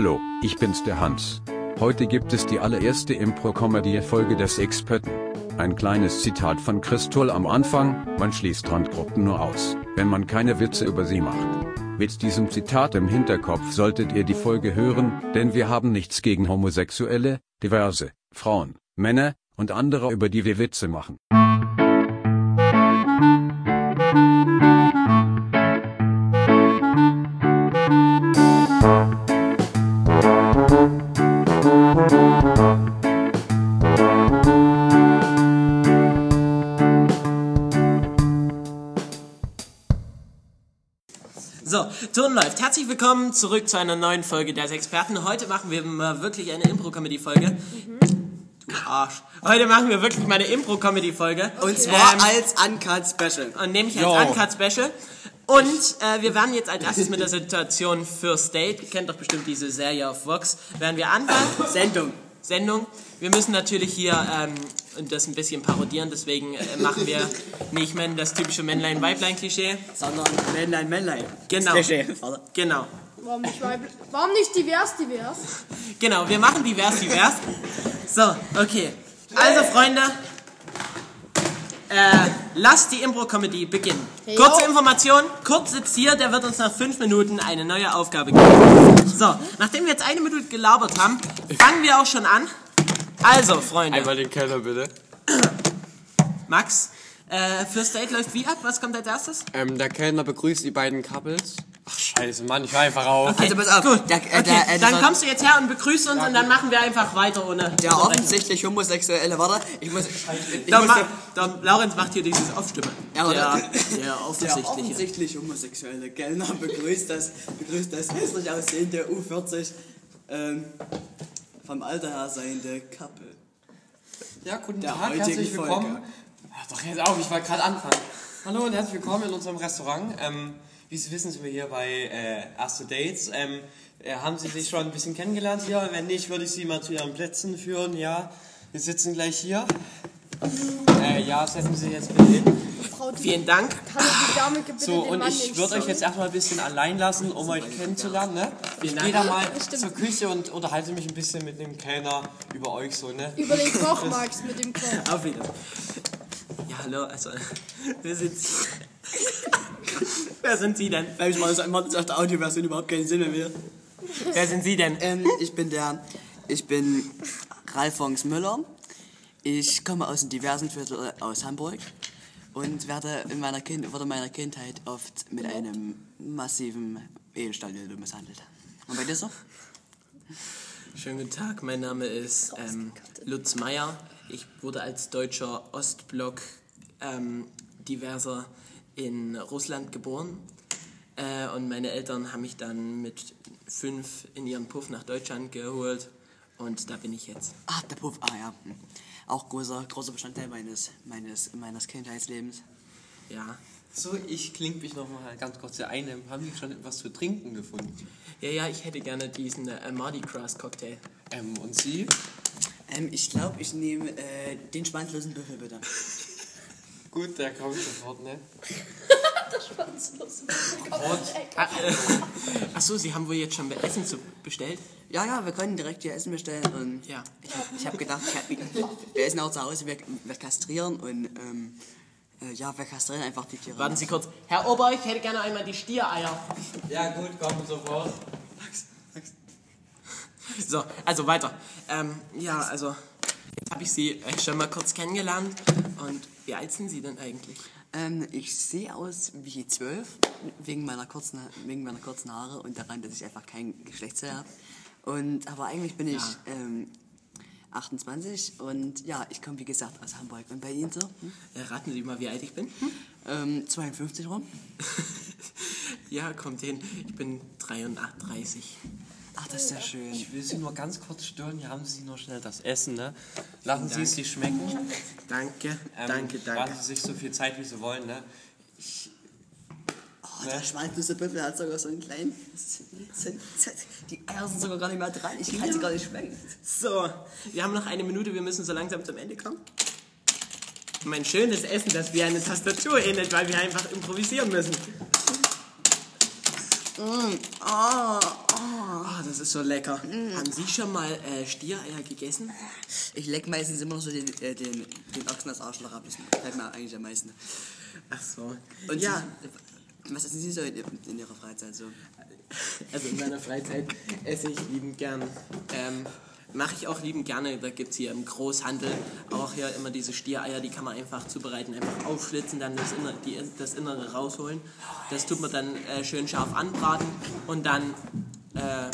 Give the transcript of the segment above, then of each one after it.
Hallo, ich bin's der Hans. Heute gibt es die allererste Impro-Comedy-Folge des Experten. Ein kleines Zitat von Christol am Anfang, man schließt Randgruppen nur aus, wenn man keine Witze über sie macht. Mit diesem Zitat im Hinterkopf solltet ihr die Folge hören, denn wir haben nichts gegen Homosexuelle, diverse, Frauen, Männer und andere, über die wir Witze machen. Läuft. Herzlich willkommen zurück zu einer neuen Folge des Experten. Heute machen wir mal wirklich eine Impro-Comedy-Folge. Du Arsch. Heute machen wir wirklich mal eine Impro-Comedy-Folge. Und zwar Ähm, als Uncut Special. und nämlich als Jo. Uncut Special. Und äh, wir werden jetzt als erstes mit der Situation First Date, ihr kennt doch bestimmt diese Serie auf Vox, werden wir anfangen. Sendung. Sendung. Wir müssen natürlich hier ähm, das ein bisschen parodieren, deswegen äh, machen wir nicht mehr das typische Männlein-Weiblein-Klischee. Sondern Männlein, Männlein. Genau. Klischee. Genau. Warum nicht? Warum nicht divers, divers? Genau, wir machen divers, divers. So, okay. Also, Freunde, äh, lasst die Impro-Comedy beginnen. Hey, Kurze yo. Information, Kurt sitzt hier, der wird uns nach fünf Minuten eine neue Aufgabe geben. So, nachdem wir jetzt eine Minute gelabert haben, fangen wir auch schon an. Also, Freunde, Einmal den Keller bitte. Max, äh, First Date läuft wie ab? Was kommt als erstes? Ähm, der Kellner begrüßt die beiden Couples. Ach scheiße, Mann, ich war einfach auf. Also pass auf. Gut, Der, okay, äh, der, äh, dann der, kommst du jetzt her und begrüßt uns und dann machen wir einfach weiter ohne... der offensichtlich homosexuelle, warte, ich muss, ich Der, muss Ma der Laurenz macht hier dieses Aufstimme. Ja, oder? der, der der offensichtliche. offensichtlich homosexuelle Kellner begrüßt das, begrüßt das hässlich aussehende U40 ähm, vom Alter her seiende Couple. Ja, guten Der Tag, herzlich Folge. willkommen. Ach, doch jetzt auf, ich wollte gerade anfangen. Hallo und herzlich willkommen in unserem Restaurant. Ähm, wie Sie wissen, sind wir hier bei äh, Erste Dates. Ähm, äh, haben Sie sich schon ein bisschen kennengelernt hier? Wenn nicht, würde ich Sie mal zu Ihren Plätzen führen. Ja, wir sitzen gleich hier. Äh, ja, setzen Sie sich jetzt bitte hin. Frau, die Vielen Dank. kann die Dame bitte So, und ich würde euch jetzt erstmal ein bisschen allein lassen, um euch kennenzulernen. Ne? Ich gehe da mal Stimmt. zur Küche und unterhalte mich ein bisschen mit dem Kellner über euch so, ne? Über den Koch, Max, mit dem Koch. Auf Wiedersehen. Ja, hallo, also, wer sind Sie? wer sind Sie denn? Weil ich mal so einmal auf der Audioversion überhaupt keinen Sinn mehr. Wer sind Sie denn? Ähm, ich bin der, ich bin Ralf Fons Müller. Ich komme aus einem diversen Viertel aus Hamburg und werde in meiner, kind, wurde in meiner Kindheit oft mit einem massiven Edelstahldildo misshandelt. Und bei dir so? Schönen guten Tag, mein Name ist ähm, Lutz Meyer. Ich wurde als deutscher Ostblock ähm, diverser in Russland geboren. Äh, und meine Eltern haben mich dann mit fünf in ihren Puff nach Deutschland geholt. Und da bin ich jetzt. Ah, der Puff, ah ja. Auch großer, großer Bestandteil meines, meines, meines Kindheitslebens. Ja. So, ich klinge mich noch mal ganz kurz hier ein. Haben Sie schon etwas zu trinken gefunden? Ja, ja, ich hätte gerne diesen äh, Mardi Gras Cocktail. Ähm, und Sie? Ähm, ich glaube, ich nehme äh, den schwanzlosen Büffel bitte. Gut, der kommt sofort, ne? Achso, Sie haben wohl jetzt schon Essen zu bestellt? Ja, ja, wir können direkt hier Essen bestellen und Ja. ich habe ich hab gedacht, ich hab, wir essen auch zu Hause, wir, wir kastrieren und ähm, äh, ja, wir kastrieren einfach die Tiere. Warten Sie kurz. Herr Ober, ich hätte gerne einmal die Stiereier. Ja, gut, kommen sofort. So, also weiter. Ähm, ja, also jetzt habe ich Sie äh, schon mal kurz kennengelernt. Und wie alt sind Sie denn eigentlich? Ähm, ich sehe aus wie zwölf, wegen meiner kurzen, wegen meiner kurzen Haare und daran, dass ich einfach kein Geschlechtsteil habe. Und, aber eigentlich bin ich Ja. ähm, 28 und ja, ich komme wie gesagt aus Hamburg. Und bei Ihnen so? Hm? Äh, raten Sie mal, wie alt ich bin? Ähm, 52 rum? ja, kommt hin. Ich bin 33. Ach, das ist ja schön. Ich will Sie nur ganz kurz stören. Hier haben Sie nur schnell das Essen, ne? Lassen Sie es sich schmecken. Danke, Ähm, danke, danke. Lassen Sie sich so viel Zeit, wie Sie wollen, ne? Oh, der schwanzlose Büffel hat sogar so einen kleinen. Die Eier sind sogar gar nicht mehr dran. Ich kann sie gar nicht schmecken. So, wir haben noch eine Minute. Wir müssen so langsam zum Ende kommen. Mein schönes Essen, das wie eine Tastatur ähnelt, weil wir einfach improvisieren müssen. Ah, das ist so lecker. Haben Sie schon mal äh, Stiereier gegessen? Ich leck meistens immer noch so den, äh, den, den Ochsen als Arschloch ab. Das gefällt mir eigentlich am meisten. Ach so. Und ja, Sie, was essen Sie so in, in Ihrer Freizeit so? also in meiner Freizeit esse ich liebend gern. Ähm, Mache ich auch liebend gerne. Da gibt es hier im Großhandel auch hier immer diese Stiereier, die kann man einfach zubereiten, einfach aufschlitzen, dann das, Inner, die, das Innere rausholen. Das tut man dann äh, schön scharf anbraten und dann äh,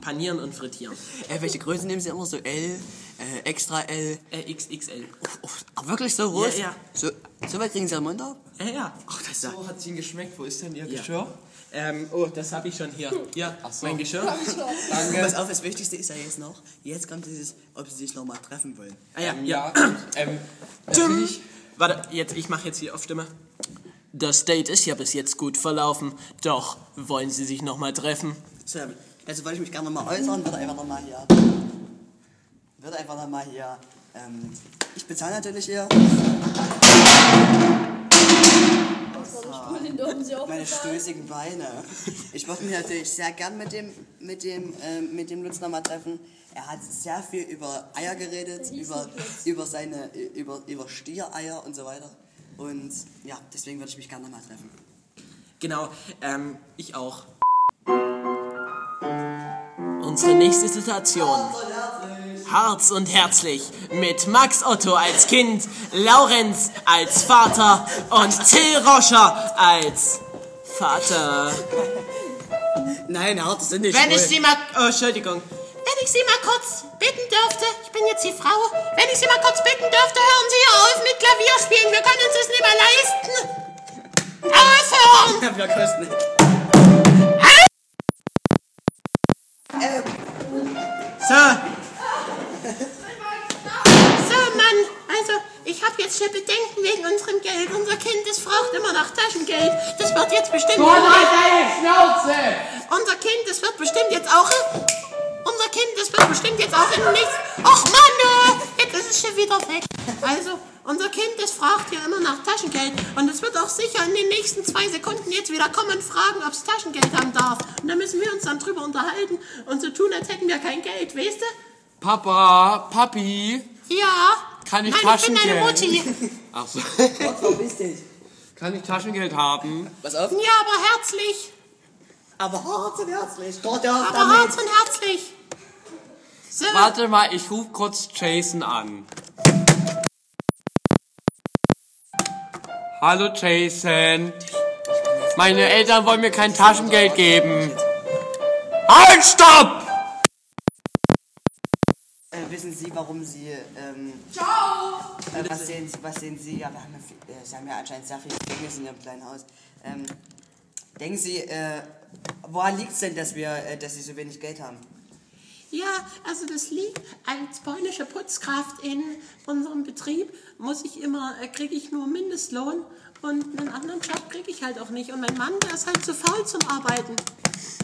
panieren und frittieren. Äh, welche Größe nehmen Sie immer? So L, äh, extra L? Äh, XXL. Oh, ach, wirklich so groß? Ja, ja. So, so weit kriegen Sie am Mund ab? Äh, ja. Ach, das ja... So hat es Ihnen geschmeckt. Wo ist denn Ihr Ja. Geschirr? Ähm, oh, das habe ich schon hier. Hier, so. mein Geschirr. Pass auf, das Wichtigste ist ja jetzt noch, jetzt kommt dieses, ob Sie sich nochmal treffen wollen. Ah, ja, Ähm, ja. ja. ähm, Tim. natürlich. Warte, jetzt, ich mache jetzt hier auf Stimme. Das Date ist ja bis jetzt gut verlaufen, doch wollen Sie sich nochmal treffen? So, also wollte ich mich gerne nochmal äußern, würde einfach nochmal hier... Würde einfach nochmal hier... Ähm, ich bezahle natürlich hier meine stößigen Beine. Ich würde mich natürlich sehr gern mit dem, mit dem, ähm, mit dem Lutz nochmal treffen. Er hat sehr viel über Eier geredet, über, über seine, über, über Stiereier und so weiter. Und ja, deswegen würde ich mich gerne nochmal treffen. Genau, ähm, ich auch. Unsere nächste Situation. Harz und herzlich mit Max Otto als Kind, Laurenz als Vater und Till Roscher als Vater. Nein, hart, sind nicht Wenn ich. Sie mal... Oh, Entschuldigung. Wenn ich Sie mal kurz bitten dürfte, ich bin jetzt die Frau, wenn ich Sie mal kurz bitten dürfte, hören Sie auf mit Klavierspielen, wir können uns das nicht mehr leisten. Aufhören! Wir kosten nicht. So, So, Mann, also, ich habe jetzt schon Bedenken wegen unserem Geld. Unser Kind, das fragt immer nach Taschengeld. Das wird jetzt bestimmt... Unser Kind, das wird bestimmt jetzt auch... Unser Kind, das wird bestimmt jetzt auch in nichts... Och, Mann, äh, jetzt ist es schon wieder weg. Also, unser Kind, das fragt ja immer nach Taschengeld. Und es wird auch sicher in den nächsten zwei Sekunden jetzt wieder kommen und fragen, ob es Taschengeld haben darf. Und da müssen wir uns dann drüber unterhalten und so tun, als hätten wir kein Geld, weißt du? Papa, Papi. Ja. Kann ich Nein, ich bin deine Taschengeld? Mutti. Ach so. Verpiss dich. Kann ich Taschengeld haben? Pass auf. Ja, aber herzlich. Aber hart und herzlich. Dort auf Aber damit. hart und herzlich. Warte mal, ich rufe kurz Jason an. Hallo Jason. Meine Eltern wollen mir kein Taschengeld geben. Halt, stopp! Äh, wissen Sie, warum Sie, ähm, Ciao! äh, was, sehen, Sie- was sehen Sie, ja, wir haben ja, viel- äh, Sie haben ja anscheinend sehr viele Dinge in Ihrem kleinen Haus. Ähm, denken Sie, äh, woran liegt es denn, dass wir, äh, dass Sie so wenig Geld haben? Ja, also das liegt als polnische Putzkraft in unserem Betrieb, muss ich immer, äh, kriege ich nur Mindestlohn und einen anderen Job kriege ich halt auch nicht. Und mein Mann, der ist halt zu faul zum Arbeiten.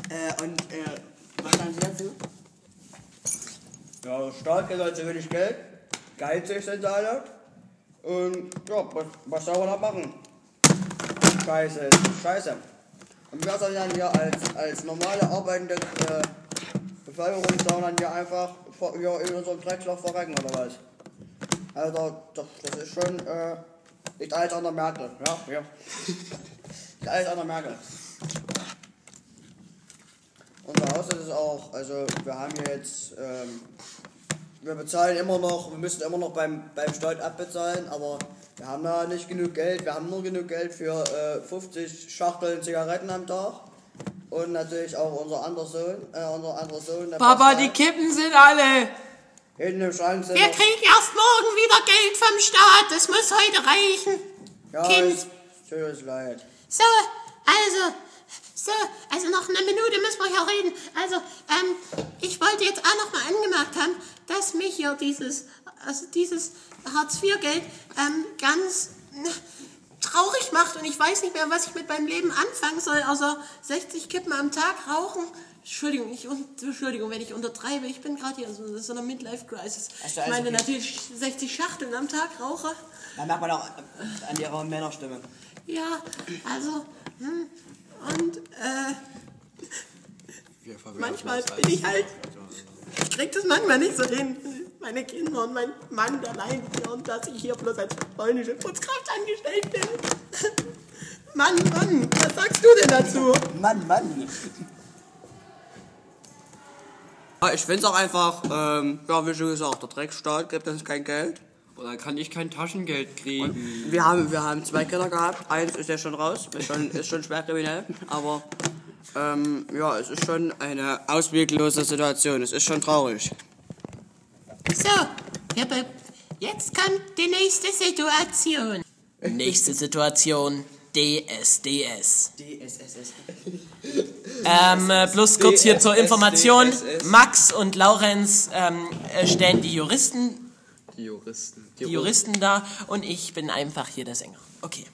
Äh, und, äh, was sagen Sie dazu? Ja, halt zu wenig Geld. Geizig sind sie alle. Und ja, was, was soll man da machen? Scheiße, scheiße. Und wir sollen dann hier als, als normale arbeitende äh, Bevölkerung sollen dann hier einfach vor- in unserem Dreckschlag verrecken oder was? Also, das, das ist schon, äh, liegt alles an der Merkel, ja, ja. liegt alles an der Merkel. Unser Haus ist es auch, also wir haben hier jetzt, ähm, wir bezahlen immer noch, wir müssen immer noch beim, beim Staat abbezahlen, aber wir haben da nicht genug Geld, wir haben nur genug Geld für äh, 50 Schachteln Zigaretten am Tag. Und natürlich auch unser anderer Sohn, äh, unser anderer Sohn. Papa, Pascal. die Kippen sind alle. Hinten im Schrank sind Wir kriegen erst morgen wieder Geld vom Staat. Das muss heute reichen. Ja, Kind. tut leid. So, also, so, also noch eine Minute müssen wir hier reden. Also, ähm, ich wollte jetzt auch noch mal angemerkt haben, dass mich hier dieses, also dieses Hartz-IV-Geld ähm, ganz traurig macht und ich weiß nicht mehr, was ich mit meinem Leben anfangen soll, außer 60 Kippen am Tag rauchen. Entschuldigung, ich, un- Entschuldigung, wenn ich untertreibe. Ich bin gerade hier in so einer Midlife-Crisis. Du Ich also meine okay? natürlich 60 Schachteln am Tag rauche. Da merkt man auch äh, an ihrer Männerstimme. Ja, also, hm, und, äh, Manchmal bin ich halt. Ich krieg das manchmal nicht so hin. Meine Kinder und mein Mann, der leidet hier und dass ich hier bloß als polnische Putzkraft angestellt bin. Mann, Mann, was sagst du denn dazu? Mann, Mann. Ja, ich find's auch einfach, ähm, ja, wie schon gesagt, der Dreckstaat gibt uns kein Geld. Und dann kann ich kein Taschengeld kriegen. Wir haben, wir haben zwei Kinder gehabt. Eins ist ja schon raus, ist schon, ist schon schwer kriminell. Aber ähm, ja, es ist schon eine ausweglose Situation. Es ist schon traurig. So, aber jetzt kommt die nächste Situation. Nächste Situation. DSDS. DSSS. Ähm, äh, bloß kurz hier zur Information. Max und Laurenz ähm, äh, stellen die Juristen, Die Juristen. die Juristen da und ich bin einfach hier der Sänger. Okay.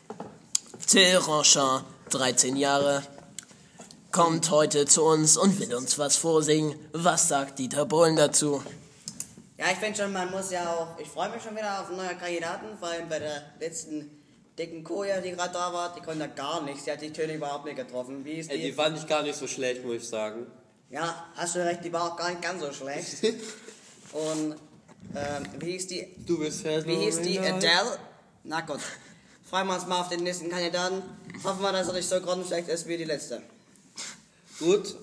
Till Ronchamp, 13 Jahre, kommt heute zu uns und will uns was vorsingen. Was sagt Dieter Bohlen dazu? Ja, ich finde schon, man muss ja auch. Ich freue mich schon wieder auf neue Kandidaten, vor allem bei der letzten dicken Koja, die gerade da war. Die konnte gar nichts. Die hat die Töne überhaupt nicht getroffen. Wie ist Ey, die? die fand ich gar nicht so schlecht, muss ich sagen. ja, hast du recht, die war auch gar nicht ganz so schlecht. Und ähm, wie hieß die? Du bist Wie hieß die? Adele? Na gut. Freuen wir uns mal auf den nächsten Kandidaten. Hoffen wir, dass er nicht so grottenschlecht ist wie die letzte. Gut.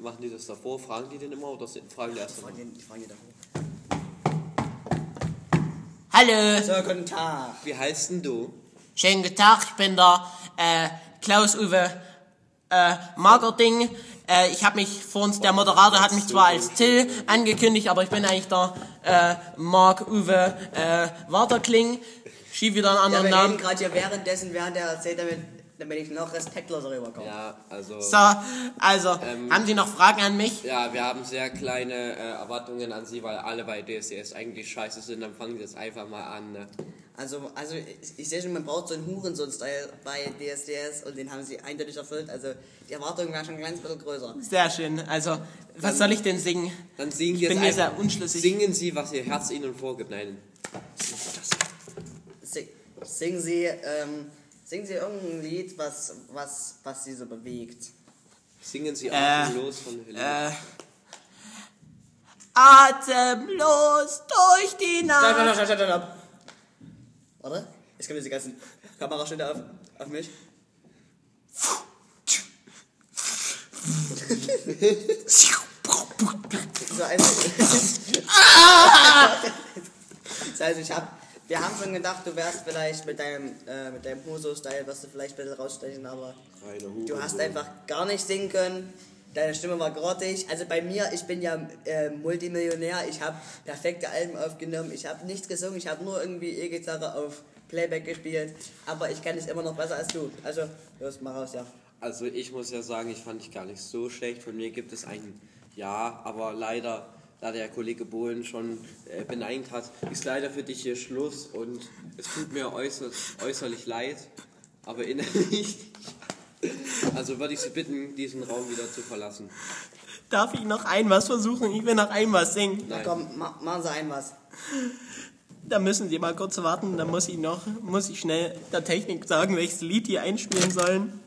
Machen die das davor? Fragen die den immer oder sind- fragen die erst Die danach? fragen die fragen die davor. Hallo, So, guten Tag. Wie heißt denn du? schönen guten Tag, ich bin der äh, Klaus-Uwe äh, Magerding. Äh, ich habe mich vor uns, der Moderator hat mich zwar als Till angekündigt, aber ich bin eigentlich der äh, Marc-Uwe äh, Waterkling. Schieb wieder einen Ja, anderen wir reden Namen. gerade hier währenddessen, während er erzählt, damit, damit ich noch respektloser rüberkomme. Ja, also. So, also, haben Sie noch Fragen an mich? Ja, wir haben sehr kleine äh, Erwartungen an Sie, weil alle bei DSDS eigentlich scheiße sind. Dann fangen Sie jetzt einfach mal an. Ne? Also, also ich, ich sehe schon, man braucht so einen Hurensohn-Style bei DSDS und den haben sie eindeutig erfüllt. Also die Erwartungen waren schon ein kleines bisschen größer. Sehr schön. Also, was soll ich denn singen? Dann singen Sie Ich bin jetzt mir einfach- sehr unschlüssig. Singen Sie, was Ihr Herz Ihnen vorgibt. Nein. Sing, singen sie, ähm, singen sie irgendein Lied, was, was, was sie so bewegt. Singen Sie atemlos von Helene. Äh, atemlos durch die Stopp, Nacht. stopp, stopp, stopp, stopp. Warte, jetzt kommen diese ganzen Kameraschnitte auf, auf mich. So, also, das heißt, ich hab, wir haben schon gedacht, du wärst vielleicht mit deinem, äh, mit deinem Huso-Style, wirst du vielleicht ein bisschen rausstechen, aber du hast einfach gar nicht singen können. Deine Stimme war grottig. Also bei mir, ich bin ja äh, Multimillionär, ich habe perfekte Alben aufgenommen, ich habe nichts gesungen, ich habe nur irgendwie E-Gitarre auf Playback gespielt, aber ich kann es immer noch besser als du. Also, los, mal raus, ja. Also ich muss ja sagen, ich fand dich gar nicht so schlecht. Von mir gibt es ein Ja, aber leider, da der Kollege Bohlen schon äh, beneint hat, ist leider für dich hier Schluss und es tut mir äußer, äußerlich leid, aber innerlich. Also würde ich Sie bitten, diesen Raum wieder zu verlassen. Darf ich noch ein was versuchen? Ich will noch ein was singen. Nein. Komm, ma machen Sie ein was. Da müssen Sie mal kurz warten. Da muss ich noch, muss ich schnell der Technik sagen, welches Lied die einspielen sollen.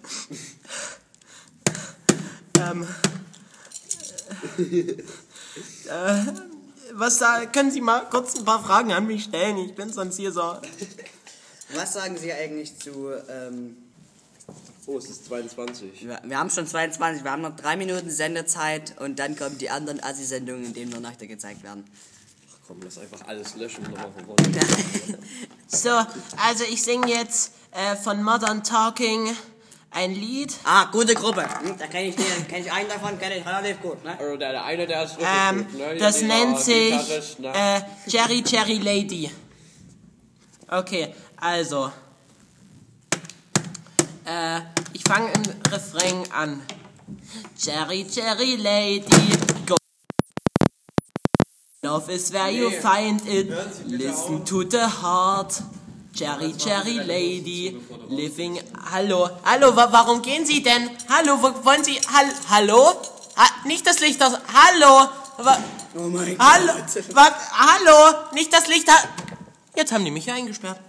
ähm, äh, was da, können Sie mal kurz ein paar Fragen an mich stellen? Ich bin sonst hier so. Was sagen Sie eigentlich zu, ähm, Oh, es ist 22. wir, wir haben schon 22, wir haben noch drei Minuten Sendezeit und dann kommen die anderen Assi-Sendungen, in denen nur Nächte gezeigt werden. Komm, lass einfach alles löschen und nochmal von vorne. So, also ich singe jetzt äh, von Modern Talking ein Lied. Ah, gute Gruppe. Hm, da kenne ich den, kenne ich einen davon, kenne ich relativ gut, ne? Also der, der eine, der ist richtig Ähm, gut, ne? das nennt sich ne? äh, Cherry Cherry Lady. Okay, also. Äh, ich fange im Refrain an. Cherry Cherry Lady, go. Love is where you find it. Listen to the heart. Cherry Cherry Lady, living. Hallo, hallo, wa warum gehen Sie denn? Hallo, wo wollen Sie? Hall hallo? Ha nicht das Licht aus. Hallo! Wa Oh mein hallo! Wa hallo! Nicht das Licht. Jetzt haben die mich hier eingesperrt.